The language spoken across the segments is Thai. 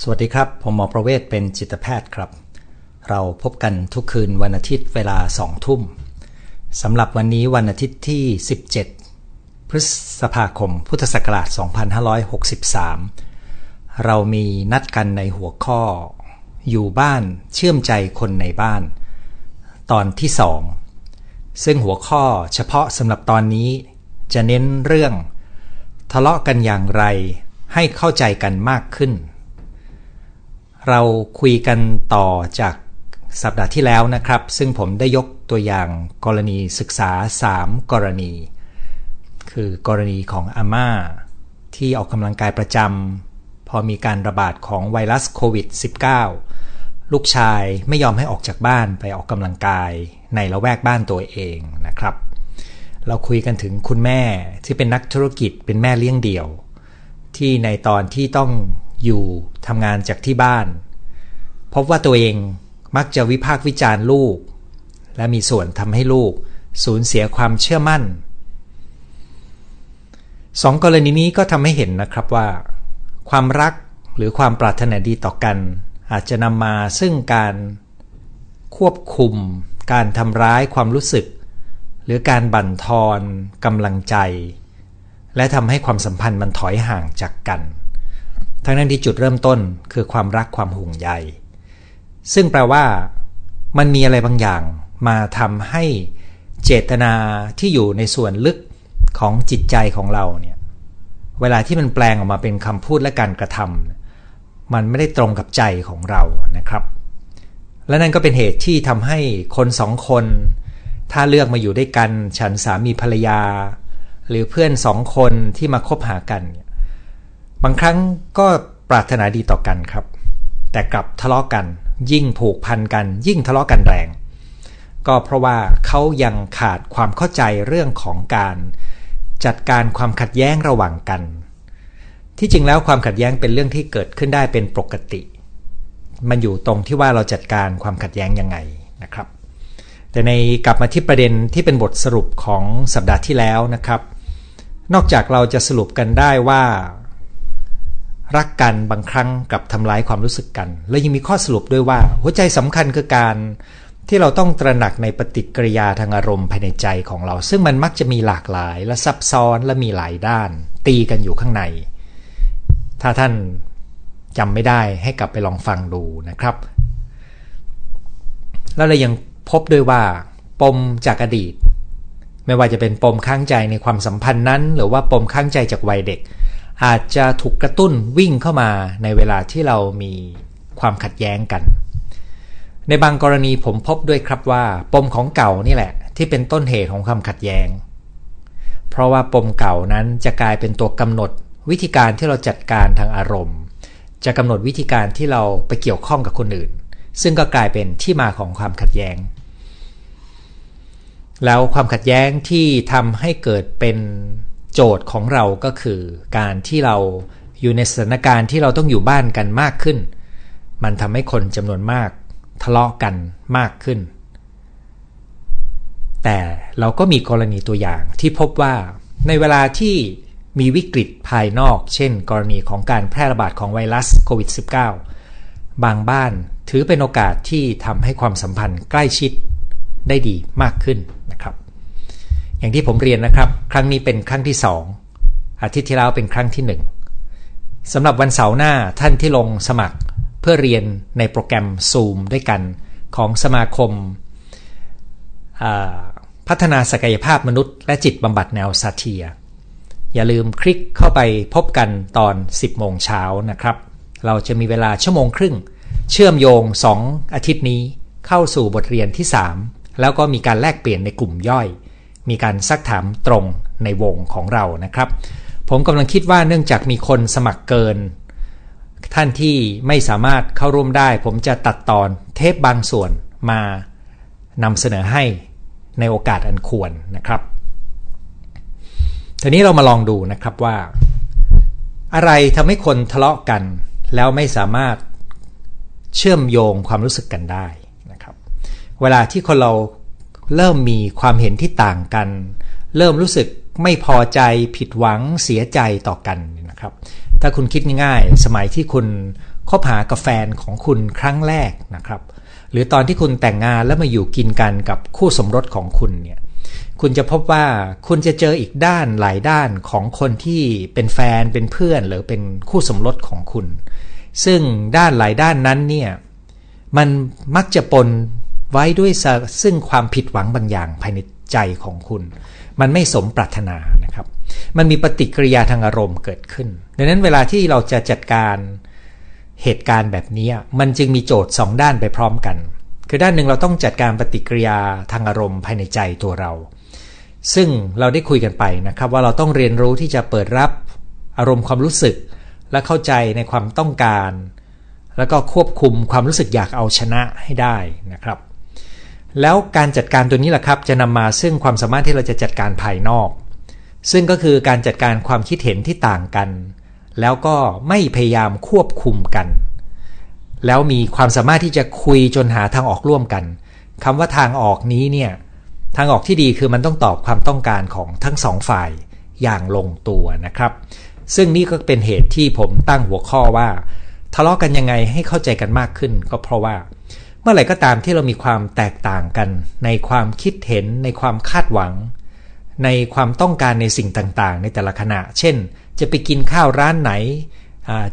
สวัสดีครับ ผมหมอประเวศเป็นจิตแพทย์ครับ เราพบกันทุกคืนวันอาทิตย์เวลาสองทุ่มสำหรับวันนี้วันอาทิตย์ที่ 17 พฤษภาคม พุทธศักราช 2563 เรามีนัดกันในหัวข้อ อยู่บ้านเชื่อมใจคนในบ้าน ตอนที่สองซึ่งหัวข้อเฉพาะสำหรับตอนนี้จะเน้นเรื่อง ทะเลาะกันอย่างไรให้เข้าใจกันมากขึ้น เราคุยกันต่อจากสัปดาห์ที่แล้วนะครับ ซึ่งผมได้ยกตัวอย่างกรณีศึกษา 3 กรณี คือกรณีของอาม่า ที่ออกกำลังกายประจำพอมีการระบาดของไวรัสโควิด -19 ลูกชายไม่ยอมให้ออกจากบ้านไปออกกำลังกายในละแวกบ้านตัวเองนะครับ เราคุยกันถึงคุณแม่ที่เป็นนักธุรกิจเป็นแม่เลี้ยงเดี่ยว ที่ในตอนที่ต้องอยู่ทำงานจากที่บ้าน พบว่าตัวเองมักจะวิพากษ์วิจารณ์ลูก และมีส่วนทำให้ลูกสูญเสียความเชื่อมั่นสองกรณีนี้ก็ทำให้เห็นนะครับว่า ความรักหรือความปรารถนาดีต่อกัน อาจจะนำมาซึ่งการควบคุม การทำร้ายความรู้สึก หรือการบั่นทอนกำลังใจ และทำให้ความสัมพันธ์มันถอยห่างจากกัน ทั้งนั้นที่จุดเริ่มต้นคือความรักความห่วงใย ซึ่งแปลว่ามันมีอะไรบางอย่างมาทำให้เจตนาที่อยู่ในส่วนลึกของจิตใจของเราเนี่ยเวลาที่มันแปลงออกมาเป็นคำพูดและการกระทำมันไม่ได้ตรงกับใจของเรานะครับ และนั่นก็เป็นเหตุที่ทำให้คนสองคน ถ้าเลือกมาอยู่ด้วยกัน ฉันสามีภรรยา หรือเพื่อนสองคนที่มาคบหากัน บางครั้งก็ปรารถนาดีต่อกันครับ แต่กลับทะเลาะกัน ยิ่งผูกพันกัน ยิ่งทะเลาะกันแรง ก็เพราะว่าเขายังขาดความเข้าใจเรื่องของการจัดการความขัดแย้งระหว่างกัน ที่จริงแล้วความขัดแย้งเป็นเรื่องที่เกิดขึ้นได้เป็นปกติ มันอยู่ตรงที่ว่าเราจัดการความขัดแย้งยังไงนะครับ แต่ในกลับมาที่ประเด็นที่เป็นบทสรุปของสัปดาห์ที่แล้วนะครับ นอกจากเราจะสรุปกันได้ว่า รักกันบางครั้งกับทำร้ายความรู้สึกกัน แล้วยังมีข้อสรุปด้วยว่า หัวใจสำคัญคือการที่เราต้องตระหนักในปฏิกิริยาทางอารมณ์ภายในใจของเรา ซึ่งมันมักจะมีหลากหลายและซับซ้อนและมีหลายด้าน ตีกันอยู่ข้างใน ถ้าท่านจำไม่ได้ให้กลับไปลองฟังดูนะครับ แล้วเรายังพบด้วยว่า ปมจากอดีต ไม่ว่าจะเป็นปมข้างใจในความสัมพันธ์นั้น หรือว่าปมข้างใจจากวัยเด็ก อาจจะถูกกระตุ้นวิ่งเข้ามาในเวลาที่เรามีความขัดแย้งกัน ในบางกรณีผมพบด้วยครับว่าปมของเก่านี่แหละ ที่เป็นต้นเหตุของความขัดแย้ง เพราะว่าปมเก่านั้นจะกลายเป็นตัวกำหนดวิธีการที่เราจัดการทางอารมณ์ จะกำหนดวิธีการที่เราไปเกี่ยวข้องกับคนอื่น ซึ่งก็กลายเป็นที่มาของความขัดแย้ง แล้วความขัดแย้งที่ทำให้เกิดเป็น โจทย์ของเราก็คือ การที่เราอยู่ในสถานการณ์ที่เราต้องอยู่บ้านกันมากขึ้น มันทำให้คนจำนวนมากทะเลาะกันมากขึ้น แต่เราก็มีกรณีตัวอย่างที่พบว่าในเวลาที่มีวิกฤตภายนอก เช่น กรณีของการแพร่ระบาดของไวรัสโควิด -19 บางบ้านถือเป็นโอกาสที่ทำให้ความสัมพันธ์ใกล้ชิดได้ดีมากขึ้น อย่างที่ผมเรียนนะครับ ครั้งนี้เป็นครั้งที่สองอาทิตย์ที่แล้วเป็นครั้งที่หนึ่งสำหรับวันเสาร์หน้าท่านที่ลงสมัครเพื่อเรียนในโปรแกรม Zoom ด้วยกันของสมาคม พัฒนาศักยภาพมนุษย์ และจิตบำบัดแนวซาเทีย อย่าลืมคลิกเข้าไปพบกันตอน 10 โมงเช้านะครับ เราจะมีเวลาชั่วโมงครึ่ง เชื่อมโยง 2 อาทิตย์นี้เข้าสู่บทเรียนที่ 3 แล้วก็มีการแลกเปลี่ยนในกลุ่มย่อย มีการซักถามตรงในวงของเรานะครับ ผมกำลังคิดว่าเนื่องจากมีคนสมัครเกิน ท่านที่ไม่สามารถเข้าร่วมได้ ผมจะตัดตอนเทปบางส่วนมานำเสนอให้ในโอกาสอันควรนะครับทีนี้เรามาลองดูนะครับว่า อะไรทำให้คนทะเลาะกัน แล้วไม่สามารถเชื่อมโยงความรู้สึกกันได้นะครับ เวลาที่คนเรา เริ่มมีความเห็นที่ต่างกัน เริ่มรู้สึกไม่พอใจผิดหวังเสียใจต่อกันนะครับ ถ้าคุณคิดง่ายๆ สมัยที่คุณคบหากับแฟนของคุณครั้งแรกนะครับ หรือตอนที่คุณแต่งงานแล้วมาอยู่กินกันกับคู่สมรสของคุณเนี่ยคุณจะพบว่าคุณจะเจออีกด้านหลายด้านของคนที่เป็นแฟนเป็นเพื่อน หรือเป็นคู่สมรสของคุณ ซึ่งด้านหลายด้านนั้นเนี่ยมันมักจะปน ไว้ด้วยซึ่งความผิดหวังบางอย่างภายในใจของคุณ มันไม่สมปรารถนานะครับ มันมีปฏิกิริยาทางอารมณ์เกิดขึ้น ดังนั้นเวลาที่เราจะจัดการเหตุการณ์แบบนี้ มันจึงมีโจทย์สองด้านไปพร้อมกัน คือด้านหนึ่งเราต้องจัดการปฏิกิริยาทางอารมณ์ภายในใจตัวเรา ซึ่งเราได้คุยกันไปนะครับ ว่าเราต้องเรียนรู้ที่จะเปิดรับอารมณ์ความรู้สึก และเข้าใจในความต้องการ แล้วก็ควบคุมความรู้สึกอยากเอาชนะให้ได้นะครับ แล้วการจัดการตัวนี้แหละครับ จะนำมาซึ่งความสามารถที่เราจะจัดการภายนอก ซึ่งก็คือการจัดการความคิดเห็นที่ต่างกัน แล้วก็ไม่พยายามควบคุมกัน แล้วมีความสามารถที่จะคุยจนหาทางออกร่วมกันคำว่าทางออกนี้เนี่ยทางออกที่ดีคือมันต้องตอบความต้องการของทั้งสองฝ่ายอย่างลงตัวนะครับ ซึ่งนี่ก็เป็นเหตุที่ผมตั้งหัวข้อว่า ทะเลาะกันยังไงให้เข้าใจกันมากขึ้น ก็เพราะว่า เมื่อไหร่ก็ตามที่เรามีความแตกต่างกัน ในความคิดเห็นในความคาดหวัง ในความต้องการในสิ่งต่างๆ ในแต่ละขณะ เช่น จะไปกินข้าวร้านไหน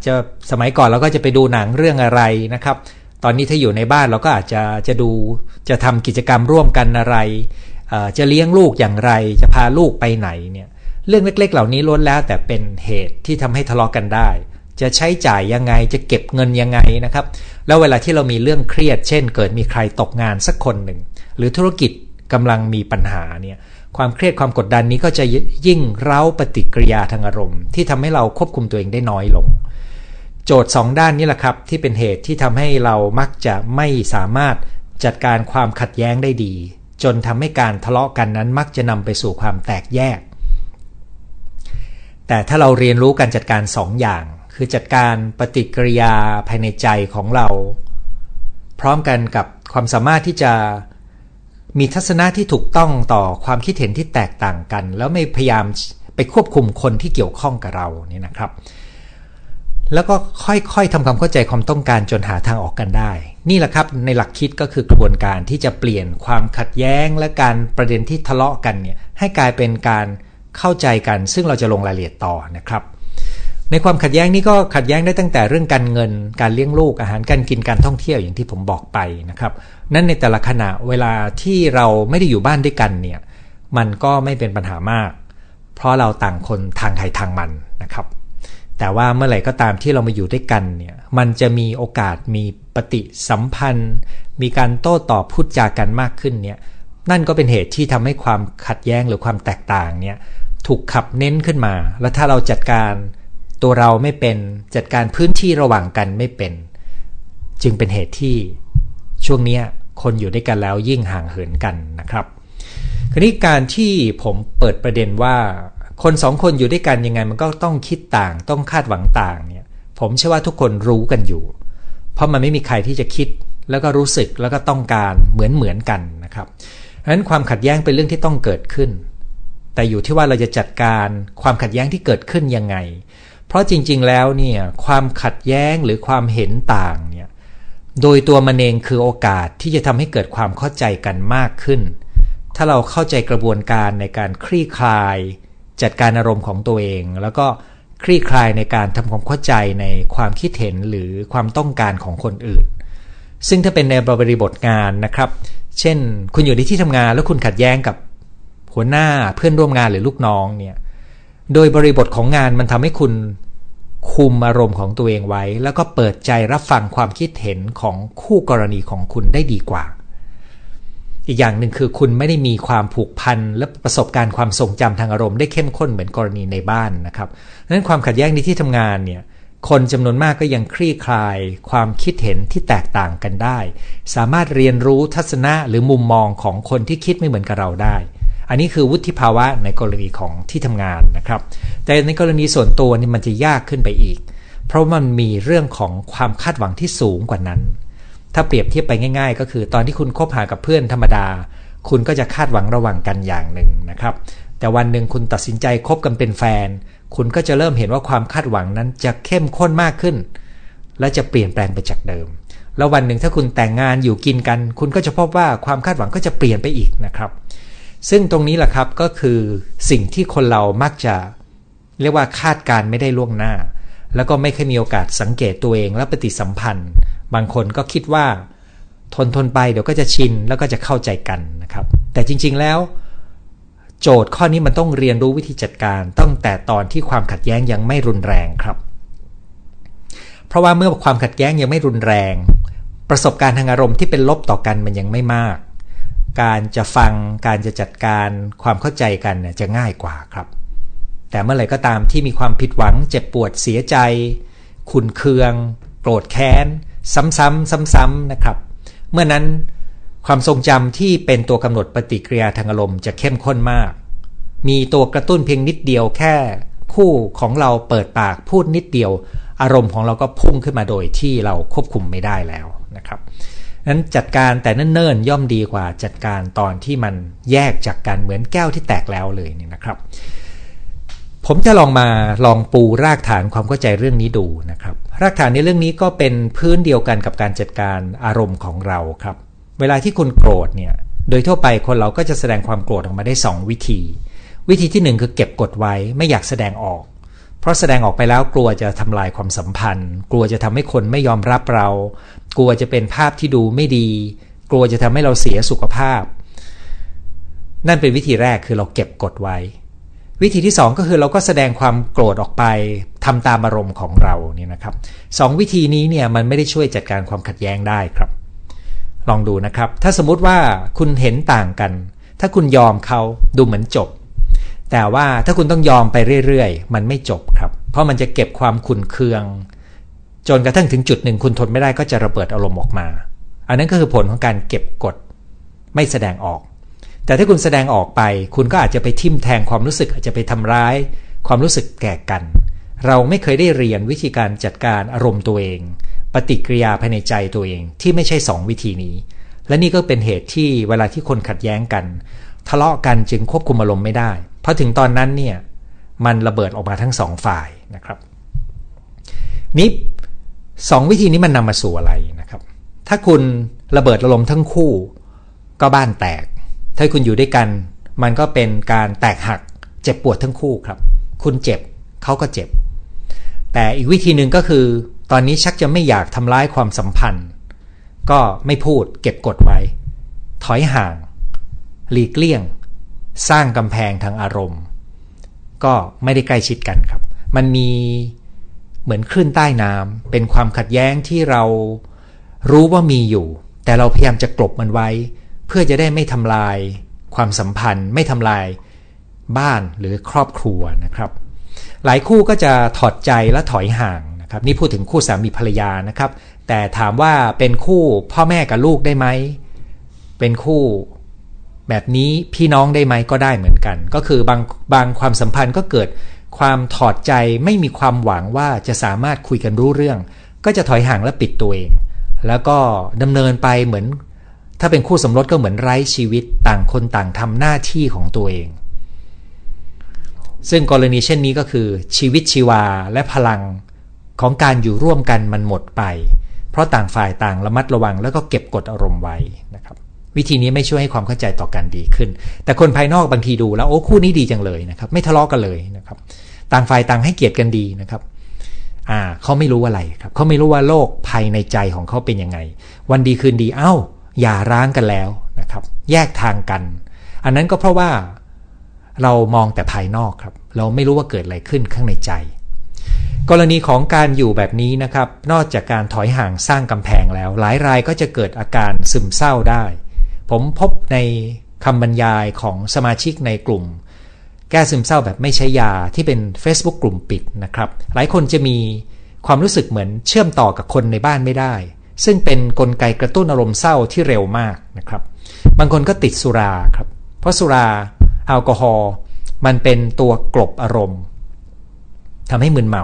จะสมัยก่อนเราก็จะไปดูหนังเรื่องอะไรนะครับ ตอนนี้ถ้าอยู่ในบ้านเราก็อาจจะจะดูจะทำกิจกรรมร่วมกันอะไร จะเลี้ยงลูกอย่างไร จะพาลูกไปไหนเนี่ยเรื่องเล็ก ๆ เหล่านี้ล้วนแล้วแต่เป็นเหตุที่ทำให้ทะเลาะกกันได้ จะใช้จ่ายยังไงจะเก็บเงินยังไงนะครับ แล้วเวลาที่เรามีเรื่องเครียด เช่น เกิดมีใครตกงานสักคนหนึ่ง หรือธุรกิจกำลังมีปัญหาเนี่ยความเครียดความกดดันนี้ก็จะยิ่งเร้าปฏิกิริยาทางอารมณ์ ที่ทำให้เราควบคุมตัวเองได้น้อยลง โจทย์สองด้านนี้แหละครับ ที่เป็นเหตุที่ทำให้เรามักจะไม่สามารถจัดการความขัดแย้งได้ดี จนทำให้การทะเลาะกันนั้นมักจะนำไปสู่ความแตกแยก แต่ถ้าเราเรียนรู้การจัดการสองอย่าง คือจัดการปฏิกิริยาภายในใจของเรา พร้อมกันกับความสามารถที่จะมีทัศนะที่ถูกต้องต่อความคิดเห็นที่แตกต่างกัน แล้วไม่พยายามไปควบคุมคนที่เกี่ยวข้องกับเราเนี่ยนะครับ แล้วก็ค่อยๆทำความเข้าใจความต้องการจนหาทางออกกันได้ นี่แหละครับในหลักคิดก็คือกระบวนการที่จะเปลี่ยนความขัดแย้งและการประเด็นที่ทะเลาะกันเนี่ยให้กลายเป็นการเข้าใจกัน ซึ่งเราจะลงรายละเอียดต่อนะครับ ในความขัดแย้งนี้ก็ขัดแย้งได้ตั้งแต่เรื่องการเงิน การเลี้ยงลูกอาหารการกินการท่องเที่ยวอย่างที่ผมบอกไปนะครับนั่นในแต่ละขณะเวลาที่เราไม่ได้อยู่บ้านด้วยกันเนี่ยมันก็ไม่เป็นปัญหามาก เพราะเราต่างคนทางใครทางมันนะครับ แต่ว่าเมื่อไหร่ก็ตามที่เรามาอยู่ด้วยกันเนี่ยมันจะมีโอกาสมีปฏิสัมพันธ์ มีการโต้ตอบพูดจากันมากขึ้นเนี่ยนั่นก็เป็นเหตุที่ทำให้ความขัดแย้งหรือความแตกต่างเนี่ยถูกขับเน้นขึ้นมา แล้วถ้าเราจัดการ ตัวเราไม่เป็นจัดการพื้นที่ระหว่างกันไม่เป็น จึงเป็นเหตุที่ช่วงนี้คนอยู่ด้วยกันแล้วยิ่งห่างเหินกันนะครับคราวนี้การที่ผมเปิดประเด็นว่า คนสองคนอยู่ด้วยกันยังไงมันก็ต้องคิดต่างต้องคาดหวังต่างเนี่ย ผมเชื่อว่าทุกคนรู้กันอยู่ เพราะมันไม่มีใครที่จะคิดแล้วก็รู้สึกแล้วก็ต้องการเหมือนเหมือนกันนะครับเพราะฉะนั้นความขัดแย้งเป็นเรื่องที่ต้องเกิดขึ้น แต่อยู่ที่ว่าเราจะจัดการความขัดแย้งที่เกิดขึ้นยังไง เพราะจริง ๆ แล้วเนี่ยความขัดแย้งหรือความเห็นต่างเนี่ยโดยตัวมันเองคือโอกาสที่จะทำให้เกิดความเข้าใจกันมากขึ้น ถ้าเราเข้าใจกระบวนการในการคลี่คลาย จัดการอารมณ์ของตัวเอง แล้วก็คลี่คลายในการทำความเข้าใจในความคิดเห็นหรือความต้องการของคนอื่น ซึ่งถ้าเป็นในบริบทงานนะครับ เช่น คุณอยู่ในที่ทำงานแล้วคุณขัดแย้งกับหัวหน้าเพื่อนร่วมงานหรือลูกน้องเนี่ย โดยบริบทของงานมันทำให้คุณคุมอารมณ์ของตัวเองไว้ แล้วก็เปิดใจรับฟังความคิดเห็นของคู่กรณีของคุณได้ดีกว่า อีกอย่างหนึ่งคือคุณไม่ได้มีความผูกพันและประสบการณ์ความทรงจำทางอารมณ์ได้เข้มข้นเหมือนกรณีในบ้านนะครับดังนั้นความขัดแย้งในที่ทำงานเนี่ยคนจำนวนมากก็ยังคลี่คลาย ความคิดเห็นที่แตกต่างกันได้ สามารถเรียนรู้ทัศนะหรือมุมมองของคนที่คิดไม่เหมือนกับเราได้ อันนี้คือวุฒิภาวะในกรณีของที่ทำงานนะครับ แต่ในกรณีส่วนตัวนี่มันจะยากขึ้นไปอีก เพราะมันมีเรื่องของความคาดหวังที่สูงกว่านั้น ถ้าเปรียบเทียบไปง่าย ๆ ก็คือตอนที่คุณคบหากับเพื่อนธรรมดา คุณก็จะคาดหวังระหว่างกันอย่างหนึ่งนะครับ แต่วันหนึ่งคุณตัดสินใจคบกันเป็นแฟน คุณก็จะเริ่มเห็นว่าความคาดหวังนั้นจะเข้มข้นมากขึ้น และจะเปลี่ยนแปลงไปจากเดิมแล้ววันหนึ่งถ้าคุณแต่งงานอยู่กินกัน คุณก็จะพบว่าความคาดหวังก็จะเปลี่ยนไปอีกนะครับ ซึ่งตรงนี้แหละครับก็คือสิ่งที่คนเรามักจะเรียกว่าคาดการไม่ได้ล่วงหน้า แล้วก็ไม่เคยมีโอกาสสังเกตตัวเองและปฏิสัมพันธ์ บางคนก็คิดว่า ทนทนไปเดี๋ยวก็จะชินแล้วก็จะเข้าใจกันนะครับ แต่จริงๆแล้ว โจทย์ข้อนี้มันต้องเรียนรู้วิธีจัดการตั้งแต่ตอนที่ความขัดแย้งยังไม่รุนแรงครับ เพราะว่าเมื่อความขัดแย้งยังไม่รุนแรง ประสบการณ์ทางอารมณ์ที่เป็นลบต่อกันมันยังไม่มาก การจะฟังการจะจัดการความเข้าใจกันเนี่ยจะง่ายกว่าครับ แต่เมื่อไหร่ก็ตามที่มีความผิดหวัง เจ็บปวดเสียใจ ขุนเคือง โกรธแค้น ซ้ำๆซ้ำๆนะครับ เมื่อนั้นความทรงจำที่เป็นตัวกำหนดปฏิกิริยาทางอารมณ์จะเข้มข้นมาก มีตัวกระตุ้นเพียงนิดเดียวแค่คู่ของเราเปิดปากพูดนิดเดียว อารมณ์ของเราก็พุ่งขึ้นมาโดยที่เราควบคุมไม่ได้แล้วนะครับ นั้นจัดการแต่เนิ่นๆย่อมดีกว่าจัดการตอนที่มันแยกจากกันเหมือนแก้วที่แตกแล้วเลยนี่นะครับ ผมจะลองมาลองปูรากฐานความเข้าใจเรื่องนี้ดูนะครับ รากฐานในเรื่องนี้ก็เป็นพื้นเดียวกันกับการจัดการอารมณ์ของเราครับ เวลาที่คุณโกรธเนี่ยโดยทั่วไปคนเราก็จะแสดงความโกรธออกมาได้ 2 วิธี วิธีที่ 1 คือเก็บกดไว้ไม่อยากแสดงออก เพราะแสดงออกไปแล้วกลัวจะทำลายความสัมพันธ์ กลัวจะทำให้คนไม่ยอมรับเรา กลัวจะเป็นภาพที่ดูไม่ดี กลัวจะทำให้เราเสียสุขภาพ นั่นเป็นวิธีแรกคือเราเก็บกดไว้ วิธีที่ 2 ก็คือเราก็แสดงความโกรธออกไปทำตามอารมณ์ของเราเนี่ยนะครับสวิธีนี้เนี่ยมันไม่ได้ช่วยจัดการความขัดแย้งได้ครับ ลองดูนะครับ ถ้าสมมติว่าคุณเห็นต่างกัน ถ้าคุณยอมเขาดูเหมือนจบ แต่ว่าถ้าคุณต้องยอมไปเรื่อยๆ มันไม่จบครับ เพราะมันจะเก็บความขุนเคือง จนกระทั่งถึงจุดหนึ่งคุณทนไม่ได้ก็จะระเบิดอารมณ์ออกมา อันนั้นก็คือผลของการเก็บกด ไม่แสดงออก แต่ถ้าคุณแสดงออกไป คุณก็อาจจะไปทิ่มแทงความรู้สึกอาจจะไปทำร้าย ความรู้สึกแก่กัน เราไม่เคยได้เรียนวิธีการจัดการอารมณ์ตัวเอง ปฏิกิริยาภายในใจตัวเองที่ไม่ใช่สองวิธีนี้ และนี่ก็เป็นเหตุที่เวลาที่คนขัดแย้งกัน ทะเลาะกันจึงควบคุมอารมณ์ไม่ได้ พราะถึงตอนนั้นเนี่ยมันระเบิดออกมาทั้งสองฝ่ายนะครับนี่สองวิธีนี้มันนำมาสู่อะไรนะครับ ถ้าคุณระเบิดอารมณ์ทั้งคู่ก็บ้านแตก ถ้าคุณอยู่ด้วยกัน มันก็เป็นการแตกหักเจ็บปวดทั้งคู่ครับ คุณเจ็บเขาก็เจ็บ แต่อีกวิธีหนึ่งก็คือ ตอนนี้ชักจะไม่อยากทำร้ายความสัมพันธ์ ก็ไม่พูดเก็บกดไว้ ถอยห่าง หลีกเลี่ยง สร้างกำแพงทางอารมณ์ ก็ไม่ได้ใกล้ชิดกันครับ มันมีเหมือนคลื่นใต้น้ำเป็นความขัดแย้งที่เรารู้ว่ามีอยู่ แต่เราพยายามจะกลบมันไว้ เพื่อจะได้ไม่ทำลายความสัมพันธ์ ไม่ทำลายบ้านหรือครอบครัวนะครับ หลายคู่ก็จะถอดใจและถอยห่างนะครับนี่พูดถึงคู่สามีภรรยานะครับ แต่ถามว่าเป็นคู่พ่อแม่กับลูกได้ไหมเป็นคู่ แบบนี้พี่น้องได้ไหมก็ได้เหมือนกัน ก็คือบางบางความสัมพันธ์ก็เกิดความถอดใจไม่มีความหวังว่าจะสามารถคุยกันรู้เรื่อง ก็จะถอยห่างและปิดตัวเอง แล้วก็ดำเนินไปเหมือน ถ้าเป็นคู่สมรสก็เหมือนไร้ชีวิตต่างคนต่างทำหน้าที่ของตัวเอง ซึ่งกรณีเช่นนี้ก็คือ ชีวิตชีวาและพลังของการอยู่ร่วมกันมันหมดไป เพราะต่างฝ่ายต่างระมัดระวังแล้วก็เก็บกดอารมณ์ไว้ วิธีนี้ไม่ช่วยให้ความเข้าใจต่อกันดีขึ้น แต่คนภายนอกบางทีดูแล้วโอ้คู่นี้ดีจังเลยนะครับ ไม่ทะเลาะกกันเลยนะครับ ต่างฝ่ายต่างให้เกียรติกันดีนะครับอ่าเขาไม่รู้อะไรครับเขาไม่รู้ว่าโลกภายในใจของเขาเป็นยังไง วันดีคืนดีเอา้า อย่าร้างกันแล้วนะครับ แยกทางกัน อันนั้นก็เพราะว่าเรามองแต่ภายนอกครับ เราไม่รู้ว่าเกิดอะไรขึ้นข้างในใจ กรณีของการอยู่แบบนี้นะครับ นอกจากการถอยห่างสร้างกำแพงแล้ว หลายรายก็จะเกิดอาการซึมเศร้าได้ ผมพบในคำบรรยายของสมาชิกในกลุ่ม แก้ซึมเศร้าแบบไม่ใช้ยาที่เป็น Facebook กลุ่มปิดนะครับ หลายคนจะมีความรู้สึกเหมือนเชื่อมต่อกับคนในบ้านไม่ได้ ซึ่งเป็นนกลไกกระตุ้นอารมณ์เศร้าที่เร็วมากนะครับ บางคนก็ติดสุราครับ เพราะสุราแอลกอฮอล์มันเป็นตัวกลบอารมณ์ทำให้มึนเมา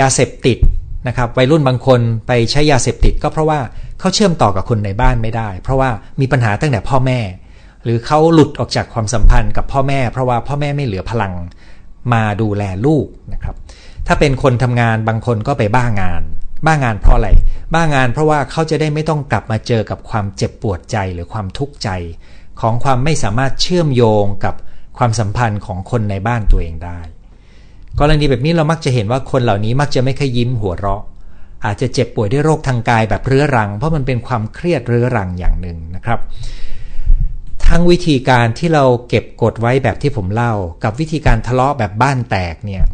ยาเสพติด นะครับวัยรุ่นบางคนไปใช้ยาเสพติดก็เพราะว่าเขาเชื่อมต่อกับคนในบ้านไม่ได้ เพราะว่ามีปัญหาตั้งแต่พ่อแม่ หรือเขาหลุดออกจากความสัมพันธ์กับพ่อแม่ เพราะว่าพ่อแม่ไม่เหลือพลังมาดูแลลูกนะครับ ถ้าเป็นคนทำงานบางคนก็ไปบ้างาน บ้างานเพราะอะไร บ้างานเพราะว่าเขาจะได้ไม่ต้องกลับมาเจอกับความเจ็บปวดใจหรือความทุกข์ใจ ของความไม่สามารถเชื่อมโยงกับความสัมพันธ์ของคนในบ้านตัวเองได้ กรณีแบบนี้เรามักจะเห็นว่าคนเหล่านี้มักจะไม่ค่อยยิ้มหัวเราะ อาจจะเจ็บป่วยด้วยโรคทางกายแบบเรื้อรัง เพราะมันเป็นความเครียดเรื้อรังอย่างหนึ่งนะครับ ทั้งวิธีการที่เราเก็บกดไว้แบบที่ผมเล่า กับวิธีการทะเลาะแบบบ้านแตกเนี่ย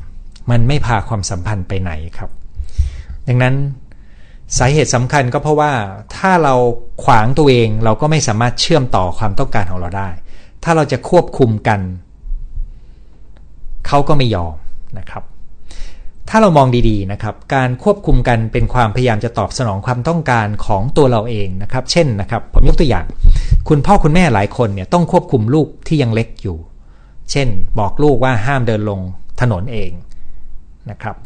มันไม่พาความสัมพันธ์ไปไหนครับ ดังนั้นสาเหตุสำคัญก็เพราะว่าถ้าเราขวางตัวเองเราก็ไม่สามารถเชื่อมต่อความต้องการของเราได้ ถ้าเราจะควบคุมกัน เขาก็ไม่ยอม นะครับ ถ้าเรามองดีๆนะครับ การควบคุมกันเป็นความพยายามจะตอบสนองความต้องการของตัวเราเองนะครับ เช่นนะครับ ผมยกตัวอย่าง คุณพ่อคุณแม่หลายคนเนี่ยต้องควบคุมลูกที่ยังเล็กอยู่ เช่น บอกลูกว่าห้ามเดินลงถนนเองนะครับ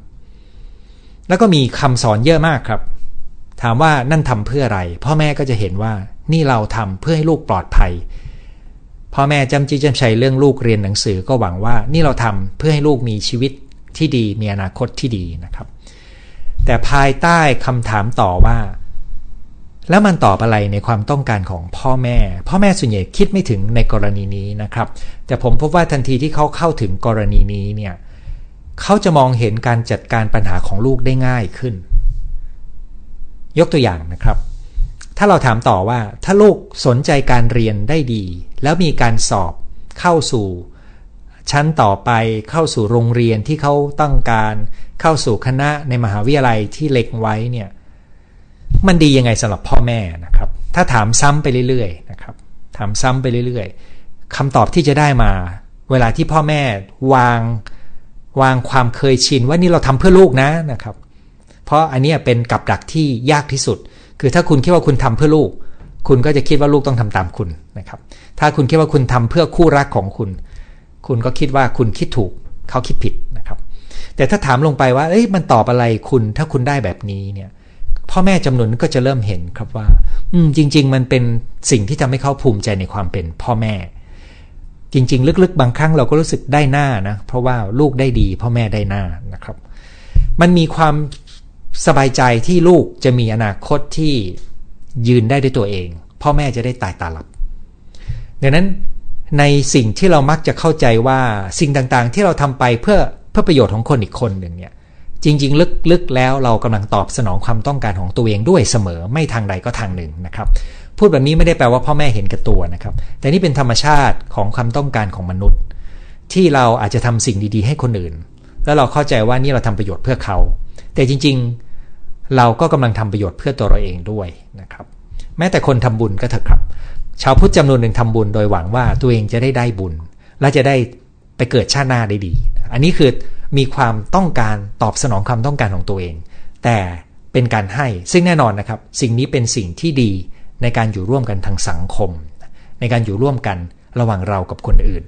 แล้วก็มีคำสอนเยอะมากครับถามว่านั่นทำเพื่ออะไร พ่อแม่ก็จะเห็นว่านี่เราทำเพื่อให้ลูกปลอดภัย พ่อแม่จำจีจำชัยเรื่องลูกเรียนหนังสือก็หวังว่านี่เราทำเพื่อให้ลูกมีชีวิตที่ดีมีอนาคตที่ดีนะครับ แต่ภายใต้คำถามต่อว่า แล้วมันตอบอะไรในความต้องการของพ่อแม่ พ่อแม่ส่วนใหญ่คิดไม่ถึงในกรณีนี้นะครับ แต่ผมพบว่าทันทีที่เขาเข้าถึงกรณีนี้เนี่ยเขาจะมองเห็นการจัดการปัญหาของลูกได้ง่ายขึ้น ยกตัวอย่างนะครับ ถ้าเราถามต่อว่าถ้าลูกสนใจการเรียนได้ดี แล้วมีการสอบเข้าสู่ ชั้นต่อไปเข้าสู่โรงเรียนที่เขาต้องการเข้าสู่คณะในมหาวิทยาลัยที่เล็กไว้เนี่ยมันดียังไงสำหรับพ่อแม่นะครับ ถ้าถามซ้ำไปเรื่อยๆนะครับ ถามซ้ำไปเรื่อยๆคำตอบที่จะได้มา เวลาที่พ่อแม่วางวางความเคยชินว่านี่เราทำเพื่อลูกนะนะครับ เพราะอันนี้เป็นกับดักที่ยากที่สุด คือถ้าคุณคิดว่าคุณทำเพื่อลูก คุณก็จะคิดว่าลูกต้องทำตามคุณนะครับ ถ้าคุณคิดว่าคุณทำเพื่อคู่รักของคุณ คุณก็คิดว่าคุณคิดถูกเขาคิดผิดนะครับ แต่ถ้าถามลงไปว่าเอ้ยมันตอบอะไรคุณถ้าคุณได้แบบนี้เนี่ยพ่อแม่จำนวนก็จะเริ่มเห็นครับว่า อืมจริง ๆ มันเป็นสิ่งที่ทำให้เขาภูมิใจในความเป็นพ่อแม่ จริง ๆ ลึกๆ บางครั้งเราก็รู้สึกได้หน้านะ เพราะว่าลูกได้ดี พ่อแม่ได้หน้านะครับ มันมีความสบายใจที่ลูกจะมีอนาคตที่ยืนได้ด้วยตัวเอง พ่อแม่จะได้ตายตาหลับ ดังนั้นในสิ่งที่เรามักจะเข้าใจว่าสิ่งต่างๆ ที่เราทำไปเพื่อเพื่อประโยชน์ของคนอีกคนหนึ่งเนี่ยจริง ๆ ลึกๆแล้วเรากำลังตอบสนองความต้องการของตัวเองด้วยเสมอไม่ทางใดก็ทางหนึ่งนะครับ พูดแบบนี้ไม่ได้แปลว่าพ่อแม่เห็นแก่ตัวนะครับ แต่นี่เป็นธรรมชาติของความต้องการของมนุษย์ ที่เราอาจจะทำสิ่งดีๆ ให้คนอื่น แล้วเราเข้าใจว่านี่เราทำประโยชน์เพื่อเขา แต่จริง ๆ เราก็กำลังทำประโยชน์เพื่อตัวเราเองด้วยนะครับ แม้แต่คนทำบุญก็เถอะครับ ชาวพุทธจำนวนหนึ่งทำบุญโดยหวังว่าตัวเองจะได้ได้บุญ และจะได้ไปเกิดชาติหน้าได้ดี อันนี้คือมีความต้องการตอบสนองความต้องการของตัวเอง แต่เป็นการให้ซึ่งแน่นอนนะครับ สิ่งนี้เป็นสิ่งที่ดีในการอยู่ร่วมกันทางสังคม ในการอยู่ร่วมกันระหว่างเรากับคนอื่น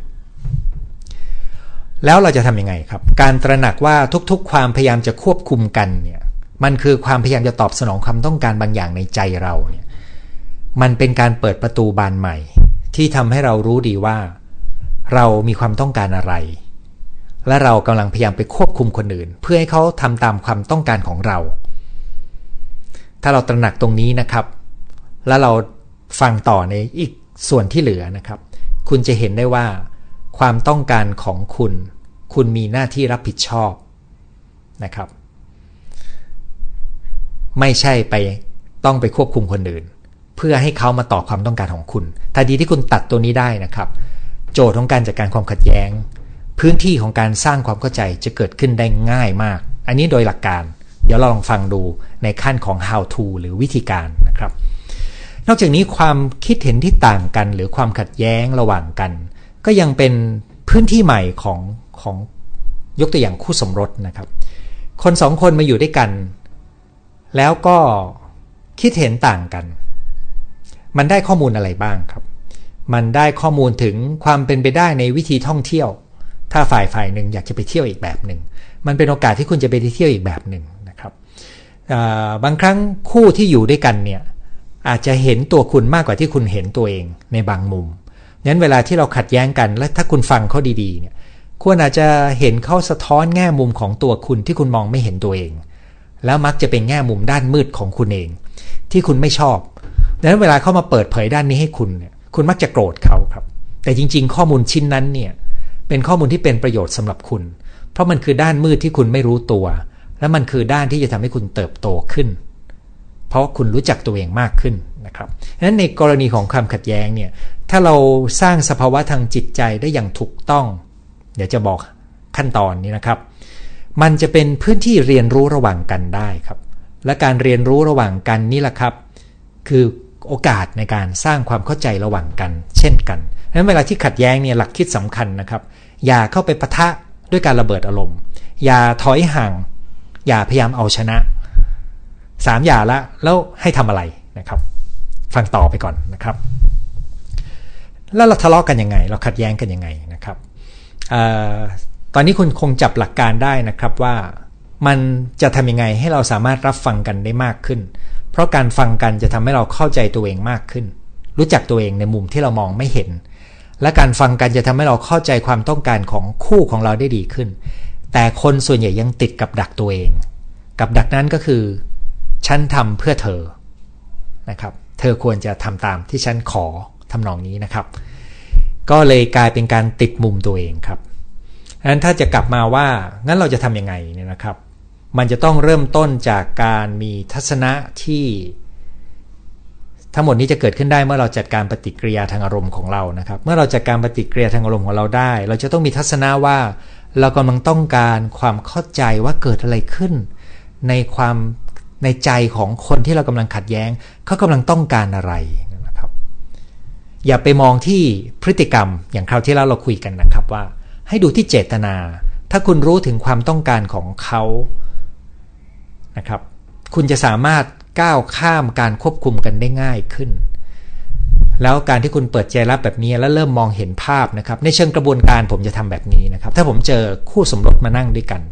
แล้วเราจะทำยังไงครับ การตระหนักว่าทุกๆ ความพยายามจะควบคุมกันเนี่ยมันคือความพยายามจะตอบสนองความต้องการบางอย่างในใจเราเนี่ย มันเป็นการเปิดประตูบานใหม่ ที่ทำให้เรารู้ดีว่า เรามีความต้องการอะไร และเรากำลังพยายามไปควบคุมคนอื่น เพื่อให้เขาทำตามความต้องการของเรา ถ้าเราตระหนักตรงนี้นะครับ แล้วเราฟังต่อในอีกส่วนที่เหลือนะครับ คุณจะเห็นได้ว่า ความต้องการของคุณ คุณมีหน้าที่รับผิดชอบนะครับ ไม่ใช่ไปต้องไปควบคุมคนอื่น เพื่อให้เขามาตอบความต้องการของคุณทันทีที่คุณตัดตัวนี้ได้นะครับ โจทย์ของการจัดการความขัดแย้ง พื้นที่ของการสร้างความเข้าใจจะเกิดขึ้นได้ง่ายมาก อันนี้โดยหลักการ เดี๋ยวเราลองฟังดูในขั้นของ how to หรือวิธีการนะครับ นอกจากนี้ความคิดเห็นที่ต่างกัน หรือความขัดแย้งระหว่างกัน ก็ยังเป็นพื้นที่ใหม่ของของยกตัวอย่างคู่สมรสนะครับ คนสองคนมาอยู่ด้วยกัน แล้วก็คิดเห็นต่างกัน มันได้ข้อมูลอะไรบ้างครับ มันได้ข้อมูลถึงความเป็นไปได้ในวิธีท่องเที่ยว ถ้าฝ่ายฝ่ายหนึ่งอยากจะไปเที่ยวอีกแบบหนึ่ง มันเป็นโอกาสที่คุณจะไปเที่ยวอีกแบบหนึ่งนะครับบางครั้งคู่ที่อยู่ด้วยกันเนี่ยอาจจะเห็นตัวคุณมากกว่าที่คุณเห็นตัวเองในบางมุมนั้นเวลาที่เราขัดแย้งกัน และถ้าคุณฟังเขาดีๆเนี่ยควรอาจจะเห็นเขาสะท้อนแง่มุมของตัวคุณที่คุณมองไม่เห็นตัวเอง แล้วมักจะเป็นแง่มุมด้านมืดของคุณเอง ที่คุณไม่ชอบ ดังนั้นเวลาเขามาเปิดเผยด้านนี้ให้คุณเนี่ยคุณมักจะโกรธเขาครับ แต่จริง ๆ ข้อมูลชิ้นนั้นเนี่ยเป็นข้อมูลที่เป็นประโยชน์สำหรับคุณ เพราะมันคือด้านมืดที่คุณไม่รู้ตัว และมันคือด้านที่จะทำให้คุณเติบโตขึ้น เพราะคุณรู้จักตัวเองมากขึ้นนะครับดังนั้นในกรณีของความขัดแย้งเนี่ยถ้าเราสร้างสภาวะทางจิตใจได้อย่างถูกต้อง เดี๋ยวจะบอกขั้นตอนนี้นะครับ มันจะเป็นพื้นที่เรียนรู้ระหว่างกันได้ครับ และการเรียนรู้ระหว่างกันนี่แหละครับ คือ โอกาสในการสร้างความเข้าใจระหว่างกัน เช่นกันดังนั้นเวลาที่ขัดแย้งเนี่ยหลักคิดสำคัญนะครับ อย่าเข้าไปปะทะด้วยการระเบิดอารมณ์ อย่าถอยห่าง อย่าพยายามเอาชนะสามอย่าละแล้วให้ทำอะไรนะครับ ฟังต่อไปก่อนนะครับ แล้วเราทะเลาะกันยังไง เราขัดแย้งกันยังไงนะครับอตอนนี้คุณคงจับหลักการได้นะครับว่ามันจะทำยังไงให้เราสามารถรับฟังกันได้มากขึ้น เพราะการฟังกันจะทำให้เราเข้าใจตัวเองมากขึ้น รู้จักตัวเองในมุมที่เรามองไม่เห็น และการฟังกันจะทำให้เราเข้าใจความต้องการของคู่ของเราได้ดีขึ้น แต่คนส่วนใหญ่ยังติดกับดักตัวเอง กับดักนั้นก็คือ ฉันทำเพื่อเธอนะครับ เธอควรจะทำตามที่ฉันขอทำนองนี้นะครับ ก็เลยกลายเป็นการติดมุมตัวเองครับดังนั้นถ้าจะกลับมาว่างั้นเราจะทำยังไงเนี่ยนะครับ มันจะต้องเริ่มต้นจากการมีทัศนะที่ ทั้งหมดนี้จะเกิดขึ้นได้เมื่อเราจัดการปฏิกิริยาทางอารมณ์ของเรานะครับ เมื่อเราจัดการปฏิกิริยาทางอารมณ์ของเราได้ เราจะต้องมีทัศนะว่า เรากำลังต้องการความเข้าใจว่าเกิดอะไรขึ้น ในความในใจของคนที่เรากำลังขัดแย้ง เขากำลังต้องการอะไรนะครับ อย่าไปมองที่พฤติกรรมอย่างคราวที่แล้วเราคุยกันนะครับว่า ให้ดูที่เจตนา ถ้าคุณรู้ถึงความต้องการของเขา นะครับ คุณจะสามารถก้าวข้ามการควบคุมกันได้ง่ายขึ้น แล้วการที่คุณเปิดใจรับแบบนี้แล้วเริ่มมองเห็นภาพนะครับ ในเชิงกระบวนการผมจะทำแบบนี้นะครับ ถ้าผมเจอคู่สมรสมานั่งด้วยกัน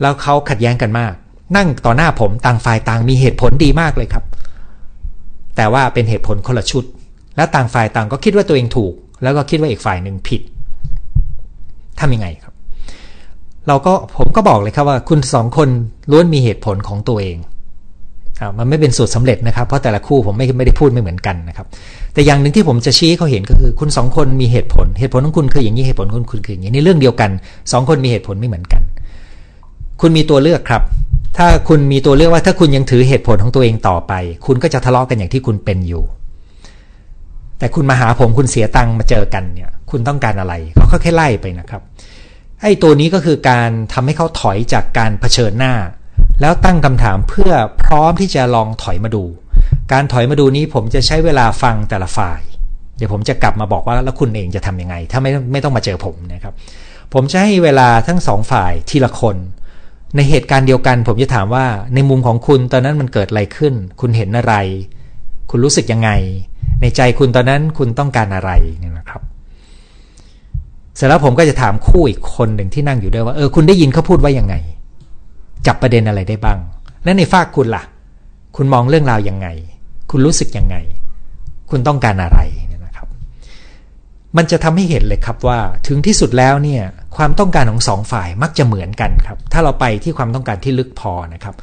แล้วเขาขัดแย้งกันมาก นั่งต่อหน้าผมต่างฝ่ายต่างมีเหตุผลดีมากเลยครับ แต่ว่าเป็นเหตุผลคนละชุด และต่างฝ่ายต่างก็คิดว่าตัวเองถูก แล้วก็คิดว่าอีกฝ่ายหนึ่งผิดทำยังไงครับ เราก็ผมก็บอกเลยครับว่าคุณสองคนล้วนมีเหตุผลของตัวเองมันไม่เป็นสูตรสาเร็จนะครับ เพราะแต่ละคู่ผมไม่ไม่ได้พูดไม่เหมือนกันนะครับ แต่อย่างหนึ่งที่ผมจะชี้เขาเห็นก็คือ คุณสองคนมีเหตุผล เหตุผลของคุณคืออย่างนี้เหตุผลของคุณคืออย่างนี้ในเรื่องเดียวกันสองคนมีเหตุผลไม่เหมือนกัน คุณมีตัวเลือกครับ ถ้าคุณมีตัวเลือกว่าถ้าคุณยังถือเหตุผลของตัวเองต่อไป คุณก็จะทะเลาะกันอย่างที่คุณเป็นอยู่แต่คุณมาหาผมคุณเสียตังค์มาเจอกันเนี่ย คุณต้องการอะไรเขาก็แค่ไล่ไปนะครับ ไอ้ตัวนี้ก็คือการทำให้เขาถอยจากการเผชิญหน้า แล้วตั้งคำถามเพื่อพร้อมที่จะลองถอยมาดู การถอยมาดูนี้ผมจะใช้เวลาฟังแต่ละฝ่าย เดี๋ยวผมจะกลับมาบอกว่าแล้วคุณเองจะทํำยังไง ถ้าไม่ไม่ต้องมาเจอผมนะครับ ผมจะให้เวลาทั้งสองฝ่ายทีละคน ในเหตุการณ์เดียวกัน ผมจะถามว่าในมุมของคุณตอนนั้นมันเกิดอะไรขึ้น คุณเห็นอะไร คุณรู้สึกยังไง ในใจคุณตอนนั้นคุณต้องการอะไรนะครับ เสร็จแล้วผมก็จะถามคู่อีกคนหนึ่งที่นั่งอยู่ด้วยว่าเออคุณได้ยินเขาพูดว่ายังไง จับประเด็นอะไรได้บ้าง และในฝากคุณละ่ะ คุณมองเรื่องราวยังไง คุณรู้สึกยังไง คุณต้องการอะไรเนี่ยนะครับ มันจะทำให้เห็นเลยครับว่าถึงที่สุดแล้วเนี่ยความต้องการของสองฝ่ายมักจะเหมือนกันครับ ถ้าเราไปที่ความต้องการที่ลึกพอนะครับ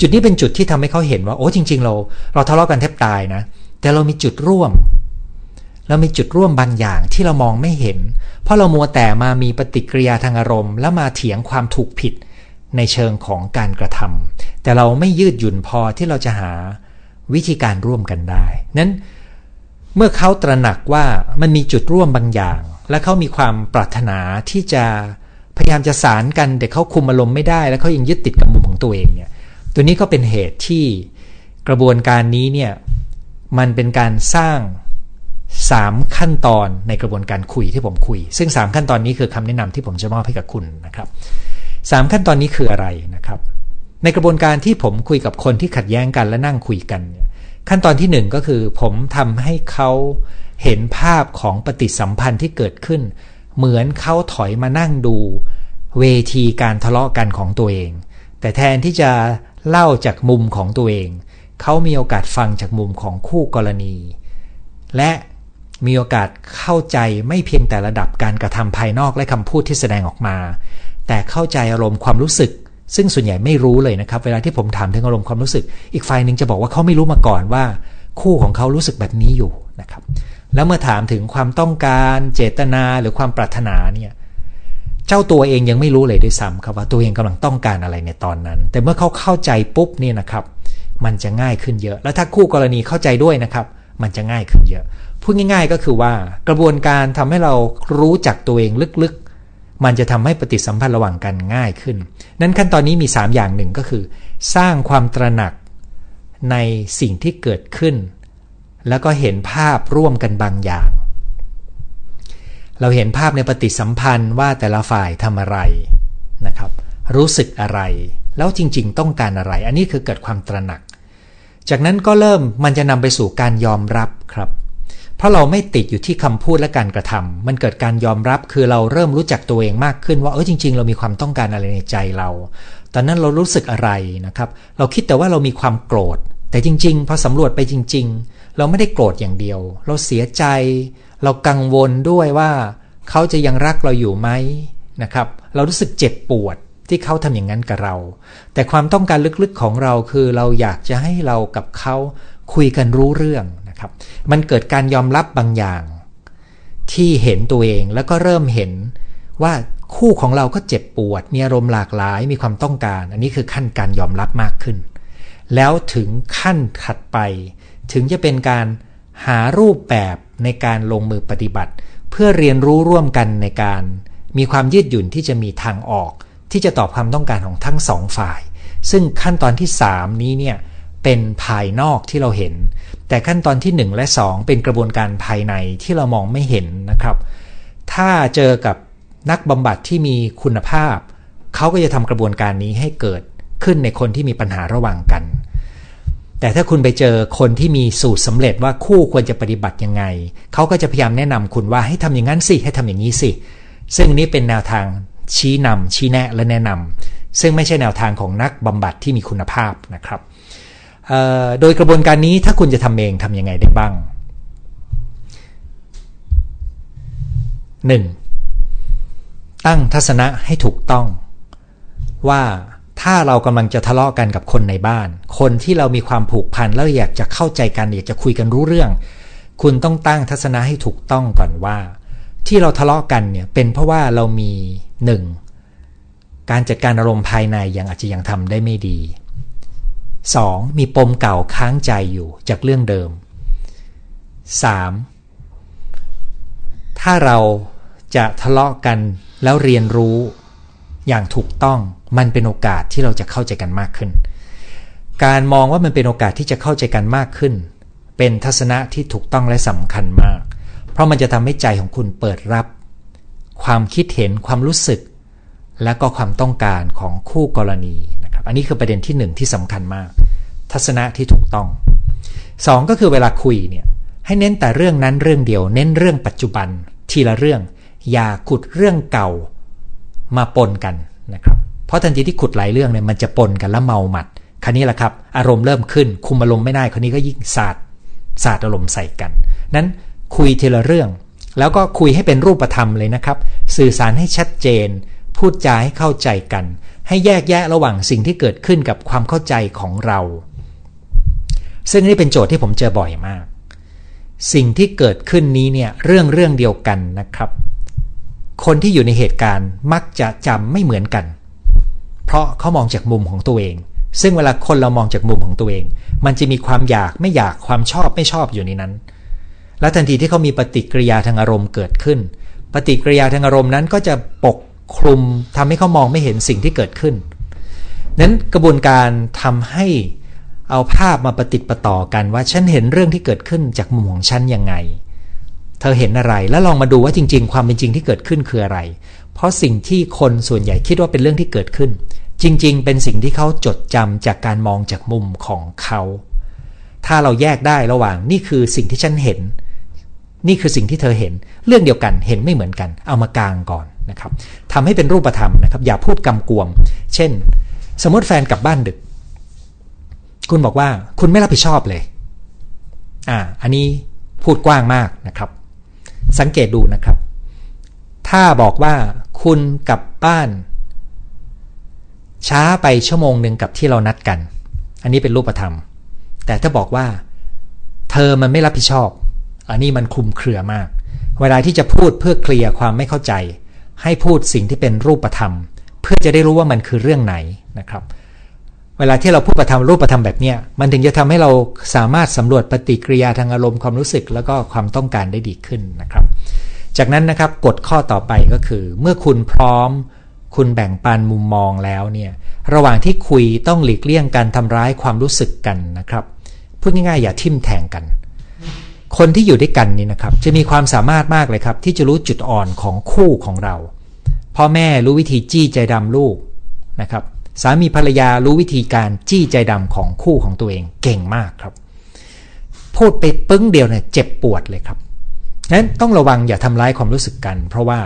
จุดนี้เป็นจุดที่ทำให้เขาเห็นว่าโอ้จริง ๆ เรา เราทะเลาะกันแทบตายนะ แต่เรามีจุดร่วม เรามีจุดร่วมบางอย่างที่เรามองไม่เห็น เพราะเรามัวแต่มามีปฏิกิริยาทางอารมณ์ แล้วมาเถียงความถูกผิดในเชิงของการกระทำแต่เราไม่ยืดหยุ่นพอที่เราจะหาวิธีการร่วมกันได้ นั้นเมื่อเขาตระหนักว่ามันมีจุดร่วมบางอย่าง และเขามีความปรารถนาที่จะพยายามจะสารกันแต่เขาคุมอารมณ์ไม่ได้ แล้วเขายังยึดติดกับมุมของตัวเองเนี่ย ตัวนี้ก็เป็นเหตุที่กระบวนการนี้เนี่ยมันเป็นการสร้าง 3 ขั้นตอนในกระบวนการคุยที่ผมคุย ซึ่ง 3 ขั้นตอนนี้คือคำแนะนำที่ผมจะมอบให้กับคุณนะครับสขั้นตอนนี้คืออะไรนะครับ ในกระบวนการที่ผมคุยกับคนที่ขัดแย้งกันและนั่งคุยกัน ขั้นตอนที่ 1 ก็คือผมทำให้เขาเห็นภาพของปฏิสัมพันธ์ที่เกิดขึ้น เหมือนเขาถอยมานั่งดู เวทีการทะเลาะกันของตัวเอง แต่แทนที่จะเล่าจากมุมของตัวเอง เขามีโอกาสฟังจากมุมของคู่กรณี และ มีโอกาสเข้าใจไม่เพียงแต่ระดับการกระทำภายนอกและคำพูดที่แสดงออกมา แต่เข้าใจอารมณ์ความรู้สึก ซึ่งส่วนใหญ่ไม่รู้เลยนะครับ เวลาที่ผมถามถึงอารมณ์ความรู้สึก อีกฝ่ายหนึ่งจะบอกว่าเขาไม่รู้มาก่อนว่า คู่ของเขารู้สึกแบบนี้อยู่นะครับ แล้วเมื่อถามถึงความต้องการเจตนาหรือความปรารถนาเนี่ยเจ้าตัวเองยังไม่รู้เลยด้วยซ้ำครับว่าตัวเองกำลังต้องการอะไรในตอนนั้น แต่เมื่อเขาเข้าใจปุ๊บนี่นะครับ มันจะง่ายขึ้นเยอะ แล้วถ้าคู่กรณีเข้าใจด้วยนะครับ มันจะง่ายขึ้นเยอะ พูดง่าย ๆ ก็คือว่ากระบวนการทำให้เรารู้จักตัวเองลึกๆ มันจะทำให้ปฏิสัมพันธ์ระหว่างกันง่ายขึ้น นั้นขั้นตอนนี้มี 3 อย่างหนึ่งก็คือ สร้างความตระหนักในสิ่งที่เกิดขึ้น แล้วก็เห็นภาพร่วมกันบางอย่าง เราเห็นภาพในปฏิสัมพันธ์ว่าแต่ละฝ่ายทำอะไรนะครับ รู้สึกอะไร แล้วจริง ๆ ต้องการอะไร อันนี้คือเกิดความตระหนัก จากนั้นก็เริ่มมันจะนำไปสู่การยอมรับครับ เพราะเราไม่ติดอยู่ที่คำพูดและการกระทำมันเกิดการยอมรับคือเราเริ่มรู้จักตัวเองมากขึ้นว่าเออจริง ๆ เรามีความต้องการอะไรในใจเรา ตอนนั้นเรารู้สึกอะไรนะครับ เราคิดแต่ว่าเรามีความโกรธ แต่จริงๆพอสำรวจไปจริง ๆ เราไม่ได้โกรธอย่างเดียว เราเสียใจ เรากังวลด้วยว่าเขาจะยังรักเราอยู่ไหมนะครับ เรารู้สึกเจ็บปวดที่เขาทำอย่างนั้นกับเรา แต่ความต้องการลึกๆของเราคือเราอยากจะให้เรากับเขาคุยกันรู้เรื่อง ครับ มันเกิดการยอมรับบางอย่าง ที่เห็นตัวเองแล้วก็เริ่มเห็นว่าคู่ของเราก็เจ็บปวด มีอารมณ์หลากหลาย มีความต้องการ อันนี้คือขั้นการยอมรับมากขึ้น แล้วถึงขั้นถัดไป ถึงจะเป็นการหารูปแบบในการลงมือปฏิบัติ เพื่อเรียนรู้ร่วมกันในการ มีความยืดหยุ่นที่จะมีทางออก ที่จะตอบความต้องการของทั้งสองฝ่าย ซึ่งขั้นตอนที่ 3 นี้เนี่ย เป็นภายนอกที่เราเห็น แต่ขั้นตอนที่ 1 และ 2 เป็นกระบวนการภายในที่เรามองไม่เห็นนะครับ ถ้าเจอกับนักบำบัดที่มีคุณภาพ เขาก็จะทำกระบวนการนี้ให้เกิดขึ้นในคนที่มีปัญหาระหว่างกัน แต่ถ้าคุณไปเจอคนที่มีสูตรสำเร็จว่าคู่ควรจะปฏิบัติยังไง เขาก็จะพยายามแนะนำคุณว่าให้ทำอย่างนั้นสิ ให้ทำอย่างนี้สิ ซึ่งนี้เป็นแนวทางชี้นำชี้แนะและแนะนำซึ่งไม่ใช่แนวทางของนักบำบัดที่มีคุณภาพนะครับ โดยกระบวนการนี้ถ้าคุณจะทำเองทำยังไงได้บ้าง 1. ตั้งทัศนะให้ถูกต้อง ว่าถ้าเรากำลังจะทะเลาะกันกับคนในบ้าน คนที่เรามีความผูกพันแล้วอยากจะเข้าใจกันอยากจะคุยกันรู้เรื่อง คุณต้องตั้งทัศนะให้ถูกต้องก่อนว่า ที่เราทะเลาะกันเนี่ยเป็นเพราะว่าเรามีหนึ่งการจัดการอารมณ์ภายในยังอาจจะยังทำได้ไม่ดี 2. มีปมเก่าค้างใจอยู่จากเรื่องเดิม 3. ถ้าเราจะทะเลาะกันแล้วเรียนรู้อย่างถูกต้องมันเป็นโอกาสที่เราจะเข้าใจกันมากขึ้น การมองว่ามันเป็นโอกาสที่จะเข้าใจกันมากขึ้น เป็นทัศนะที่ถูกต้องและสำคัญมาก เพราะมันจะทำให้ใจของคุณเปิดรับ ความคิดเห็นความรู้สึก และก็ความต้องการของคู่กรณี นะครับอันนี้คือประเด็นที่หนึ่งที่สำคัญมาก ทัศนะที่ถูกต้อง 2 ก็คือเวลาคุยเนี่ยให้เน้นแต่เรื่องนั้นเรื่องเดียว เน้นเรื่องปัจจุบัน ทีละเรื่อง อย่าขุดเรื่องเก่ามาปนกันนะครับเพราะทันทีที่ขุดหลายเรื่องเนี่ยมันจะปนกันแล้วเมาหมัดคราวนี้แหละครับ อารมณ์เริ่มขึ้น คุมอารมณ์ไม่ได้คราวนี้ก็ยิ่งสาดสาดอารมณ์ใส่กันนั้นคุยทีละเรื่อง แล้วก็คุยให้เป็นรูปธรรมเลยนะครับ สื่อสารให้ชัดเจน พูดจาให้เข้าใจกัน ให้แยกแยะระหว่างสิ่งที่เกิดขึ้นกับความเข้าใจของเรา ซึ่งนี่เป็นโจทย์ที่ผมเจอบ่อยมาก สิ่งที่เกิดขึ้นนี้เนี่ยเรื่องเรื่องเดียวกันนะครับ คนที่อยู่ในเหตุการณ์มักจะจำไม่เหมือนกัน เพราะเขามองจากมุมของตัวเอง ซึ่งเวลาคนเรามองจากมุมของตัวเอง มันจะมีความอยากไม่อยากความชอบไม่ชอบอยู่ในนั้น และทันทีที่เขามีปฏิกิริยาทางอารมณ์เกิดขึ้น ปฏิกิริยาทางอารมณ์นั้นก็จะปก คลุมทำให้เขามองไม่เห็นสิ่งที่เกิดขึ้น นั้นกระบวนการทำให้เอาภาพมาปฏิติดประต่อกันว่าฉันเห็นเรื่องที่เกิดขึ้นจากมุมของฉันยังไง เธอเห็นอะไรแล้วลองมาดูว่าจริง ๆ ความเป็นจริงที่เกิดขึ้นคืออะไร เพราะสิ่งที่คนส่วนใหญ่คิดว่าเป็นเรื่องที่เกิดขึ้น จริง ๆ เป็นสิ่งที่เขาจดจำจากการมองจากมุมของเขา ถ้าเราแยกได้ระหว่างนี่คือสิ่งที่ฉันเห็น นี่คือสิ่งที่เธอเห็น เรื่องเดียวกันเห็นไม่เหมือนกัน เอามากลางก่อน นะครับทำให้เป็นรูปธรรมนะครับอย่าพูดกำกวม เช่น สมมติแฟนกลับบ้านดึก คุณบอกว่าคุณไม่รับผิดชอบเลยอ่าอันนี้พูดกว้างมากนะครับ สังเกตดูนะครับ ถ้าบอกว่าคุณกลับบ้าน ช้าไปชั่วโมงหนึ่งกับที่เรานัดกัน อันนี้เป็นรูปธรรม แต่ถ้าบอกว่า เธอมันไม่รับผิดชอบ อันนี้มันคลุมเครือมาก เวลาที่จะพูดเพื่อเคลียร์ความไม่เข้าใจ ให้พูดสิ่งที่เป็นรูปธรรม เพื่อจะได้รู้ว่ามันคือเรื่องไหนนะครับ เวลาที่เราพูดประธรรมรูปธรรมแบบเนี้ยมันถึงจะทำให้เราสามารถสำรวจปฏิกิริยาทางอารมณ์ความรู้สึกแล้วก็ความต้องการได้ดีขึ้นนะครับ จากนั้นนะครับกฎข้อต่อไปก็คือ เมื่อคุณพร้อม คุณแบ่งปันมุมมองแล้วเนี่ยระหว่างที่คุยต้องหลีกเลี่ยงการทำร้ายความรู้สึกกันนะครับพูดง่ายๆอย่าทิ่มแทงกัน คนที่อยู่ด้วยกันนี่นะครับ จะมีความสามารถมากเลยครับ ที่จะรู้จุดอ่อนของคู่ของเรา พ่อแม่รู้วิธีจี้ใจดำลูกนะครับ สามีภรรยารู้วิธีการจี้ใจดำของคู่ของตัวเองเก่งมากครับ พูดไปปึ้งเดียวเนี่ยเจ็บปวดเลยครับนั้นต้องระวังอย่าทำร้ายความรู้สึกกัน เพราะว่า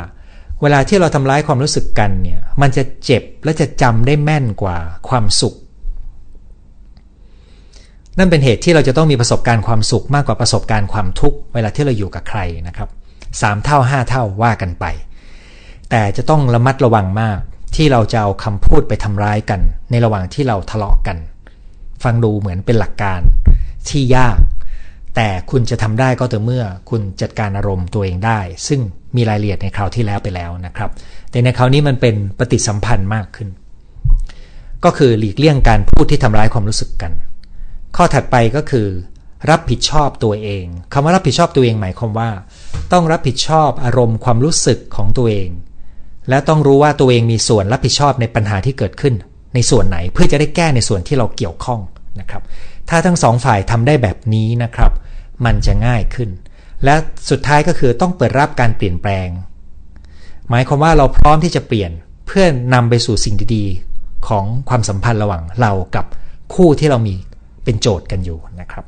เวลาที่เราทำร้ายความรู้สึกกันเนี่ยมันจะเจ็บและจะจำได้แม่นกว่าความสุข นั่นเป็นเหตุที่เราจะต้องมีประสบการณ์ความสุขมากกว่าประสบการณ์ความทุกข์เวลาที่เราอยู่กับใครนะครับสามเท่าห้าเท่าว่ากันไป แต่จะต้องระมัดระวังมากที่เราจะเอาคำพูดไปทำร้ายกัน ในระหว่างที่เราทะเลาะกัน ฟังดูเหมือนเป็นหลักการที่ยาก แต่คุณจะทำได้ก็ต่อเมื่อคุณจัดการอารมณ์ตัวเองได้ ซึ่งมีรายละเอียดในคราวที่แล้วไปแล้วนะครับ แต่ในคราวนี้มันเป็นปฏิสัมพันธ์มากขึ้น ก็คือหลีกเลี่ยงการพูดที่ทำร้ายความรู้สึกกัน ข้อถัดไปก็คือ รับผิดชอบตัวเองคำว่ารับผิดชอบตัวเองหมายความว่า ต้องรับผิดชอบอารมณ์ความรู้สึกของตัวเอง และต้องรู้ว่าตัวเองมีส่วนรับผิดชอบในปัญหาที่เกิดขึ้น ในส่วนไหนเพื่อจะได้แก้ในส่วนที่เราเกี่ยวข้องนะครับ ถ้าทั้งสองฝ่ายทำได้แบบนี้นะครับ มันจะง่ายขึ้น และสุดท้ายก็คือต้องเปิดรับการเปลี่ยนแปลง หมายความว่าเราพร้อมที่จะเปลี่ยนเพื่อนำไปสู่สิ่งดีๆ ของความสัมพันธ์ระหว่างเรากับคู่ที่เรามี เป็นโจทย์กันอยู่นะครับ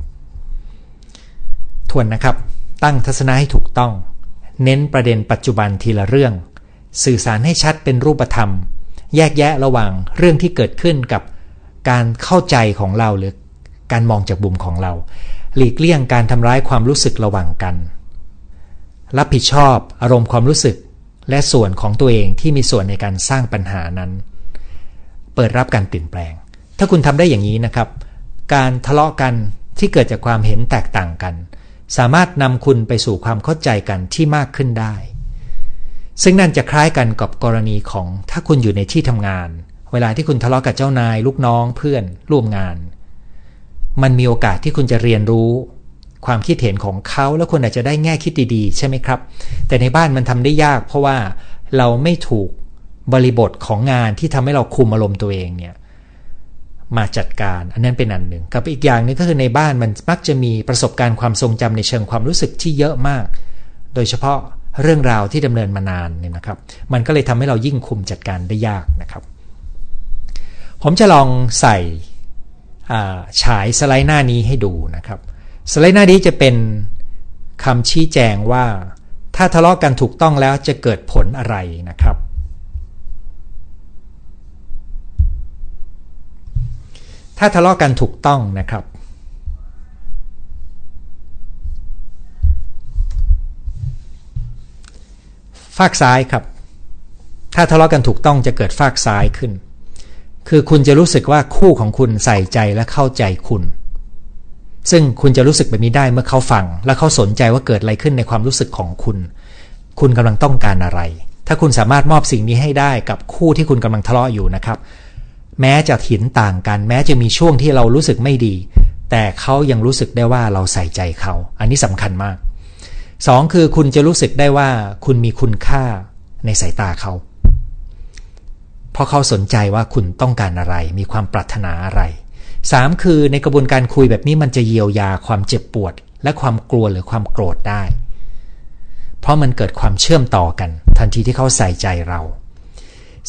ทวนนะครับ ตั้งทัศนะให้ถูกต้อง เน้นประเด็นปัจจุบันทีละเรื่อง สื่อสารให้ชัดเป็นรูปธรรม แยกแยะระหว่างเรื่องที่เกิดขึ้นกับการเข้าใจของเราหรือการมองจากบุมของเรา หลีกเลี่ยงการทำร้ายความรู้สึกระหว่างกัน รับผิดชอบอารมณ์ความรู้สึก และส่วนของตัวเองที่มีส่วนในการสร้างปัญหานั้น เปิดรับการเปลี่ยนแปลง ถ้าคุณทำได้อย่างนี้นะครับ การทะเลาะกันที่เกิดจากความเห็นแตกต่างกัน สามารถนำคุณไปสู่ความเข้าใจกันที่มากขึ้นได้ ซึ่งนั่นจะคล้ายกันกับกรณีของถ้าคุณอยู่ในที่ทำงาน เวลาที่คุณทะเลาะกับเจ้านาย ลูกน้องเพื่อน ร่วมงาน มันมีโอกาสที่คุณจะเรียนรู้ ความคิดเห็นของเขาแล้วคุณอาจจะได้แง่คิดดีๆ ใช่ไหมครับ แต่ในบ้านมันทำได้ยาก เพราะว่าเราไม่ถูกบริบทของงานที่ทำให้เราคุมอารมณ์ตัวเองเนี่ย มาจัดการ อันนั้นเป็นอันหนึ่งกับอีกอย่างนึงก็คือในบ้านมันมักจะมีประสบการณ์ความทรงจำในเชิงความรู้สึกที่เยอะมาก โดยเฉพาะเรื่องราวที่ดำเนินมานานเนี่ยนะครับ มันก็เลยทำให้เรายิ่งคุมจัดการได้ยากนะครับ ผมจะลองใส่ฉายสไลด์หน้านี้ให้ดูนะครับ สไลด์หน้านี้จะเป็นคำชี้แจงว่า ถ้าทะเลาะกกันถูกต้องแล้วจะเกิดผลอะไรนะครับ ถ้าทะเลาะกันถูกต้องนะครับ ฝากซ้ายครับ ถ้าทะเลาะกันถูกต้องจะเกิดฝากซ้ายขึ้น คือคุณจะรู้สึกว่าคู่ของคุณใส่ใจและเข้าใจคุณ ซึ่งคุณจะรู้สึกแบบนี้ได้เมื่อเขาฟัง และเขาสนใจว่าเกิดอะไรขึ้นในความรู้สึกของคุณ คุณกำลังต้องการอะไร ถ้าคุณสามารถมอบสิ่งนี้ให้ได้กับคู่ที่คุณกำลังทะเลาะอยู่นะครับ แม้จะหินต่างกัน แม้จะมีช่วงที่เรารู้สึกไม่ดี แต่เขายังรู้สึกได้ว่าเราใส่ใจเขา อันนี้สำคัญมากสองคือคุณจะรู้สึกได้ว่าคุณมีคุณค่าในสายตาเขา เพราะเขาสนใจว่าคุณต้องการอะไร มีความปรารถนาอะไร 3. คือในกระบวนการคุยแบบนี้มันจะเยียวยาความเจ็บปวด และความกลัวหรือความโกรธได้ เพราะมันเกิดความเชื่อมต่อกัน ทันทีที่เขาใส่ใจเรา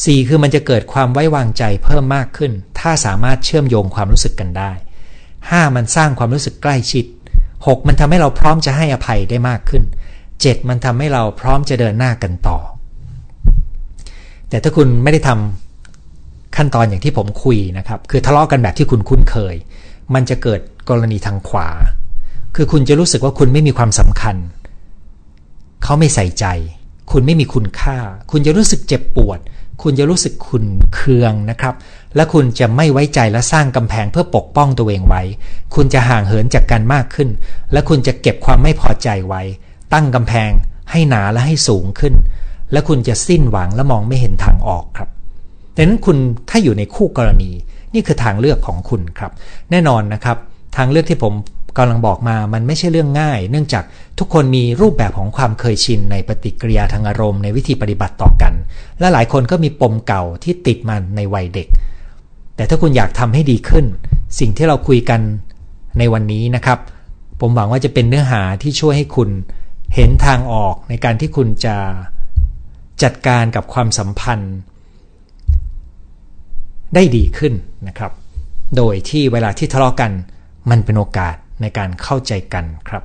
4. คือมันจะเกิดความไว้วางใจเพิ่มมากขึ้น ถ้าสามารถเชื่อมโยงความรู้สึกกันได้ 5. มันสร้างความรู้สึกใกล้ชิด 6. มันทำให้เราพร้อมจะให้อภัยได้มากขึ้น 7. มันทำให้เราพร้อมจะเดินหน้ากันต่อ แต่ถ้าคุณไม่ได้ทำขั้นตอนอย่างที่ผมคุยนะครับ คือทะเลาะกันแบบที่คุณคุ้นเคย มันจะเกิดกรณีทางขวา คือคุณจะรู้สึกว่าคุณไม่มีความสำคัญ เขาไม่ใส่ใจ คุณไม่มีคุณค่า คุณจะรู้สึกเจ็บปวด คุณจะรู้สึกขุนเคืองนะครับ และคุณจะไม่ไว้ใจและสร้างกำแพงเพื่อปกป้องตัวเองไว้ คุณจะห่างเหินจากกันมากขึ้น และคุณจะเก็บความไม่พอใจไว้ ตั้งกำแพงให้หนาและให้สูงขึ้น และคุณจะสิ้นหวังและมองไม่เห็นทางออกครับดังนั้นคุณถ้าอยู่ในคู่กรณี นี่คือทางเลือกของคุณครับ แน่นอนนะครับ ทางเลือกที่ผม กำลังบอกมามันไม่ใช่เรื่องง่าย เนื่องจากทุกคนมีรูปแบบของความเคยชินในปฏิกิริยาทางอารมณ์ในวิธีปฏิบัติต่อกัน และหลายคนก็มีปมเก่าที่ติดมาในวัยเด็ก แต่ถ้าคุณอยากทำให้ดีขึ้น สิ่งที่เราคุยกันในวันนี้นะครับ ผมหวังว่าจะเป็นเนื้อหาที่ช่วยให้คุณเห็นทางออกในการที่คุณจะจัดการกับความสัมพันธ์ ได้ดีขึ้นนะครับ โดยที่เวลาที่ทะเลาะกันมันเป็นโอกาส ในการเข้าใจกันครับ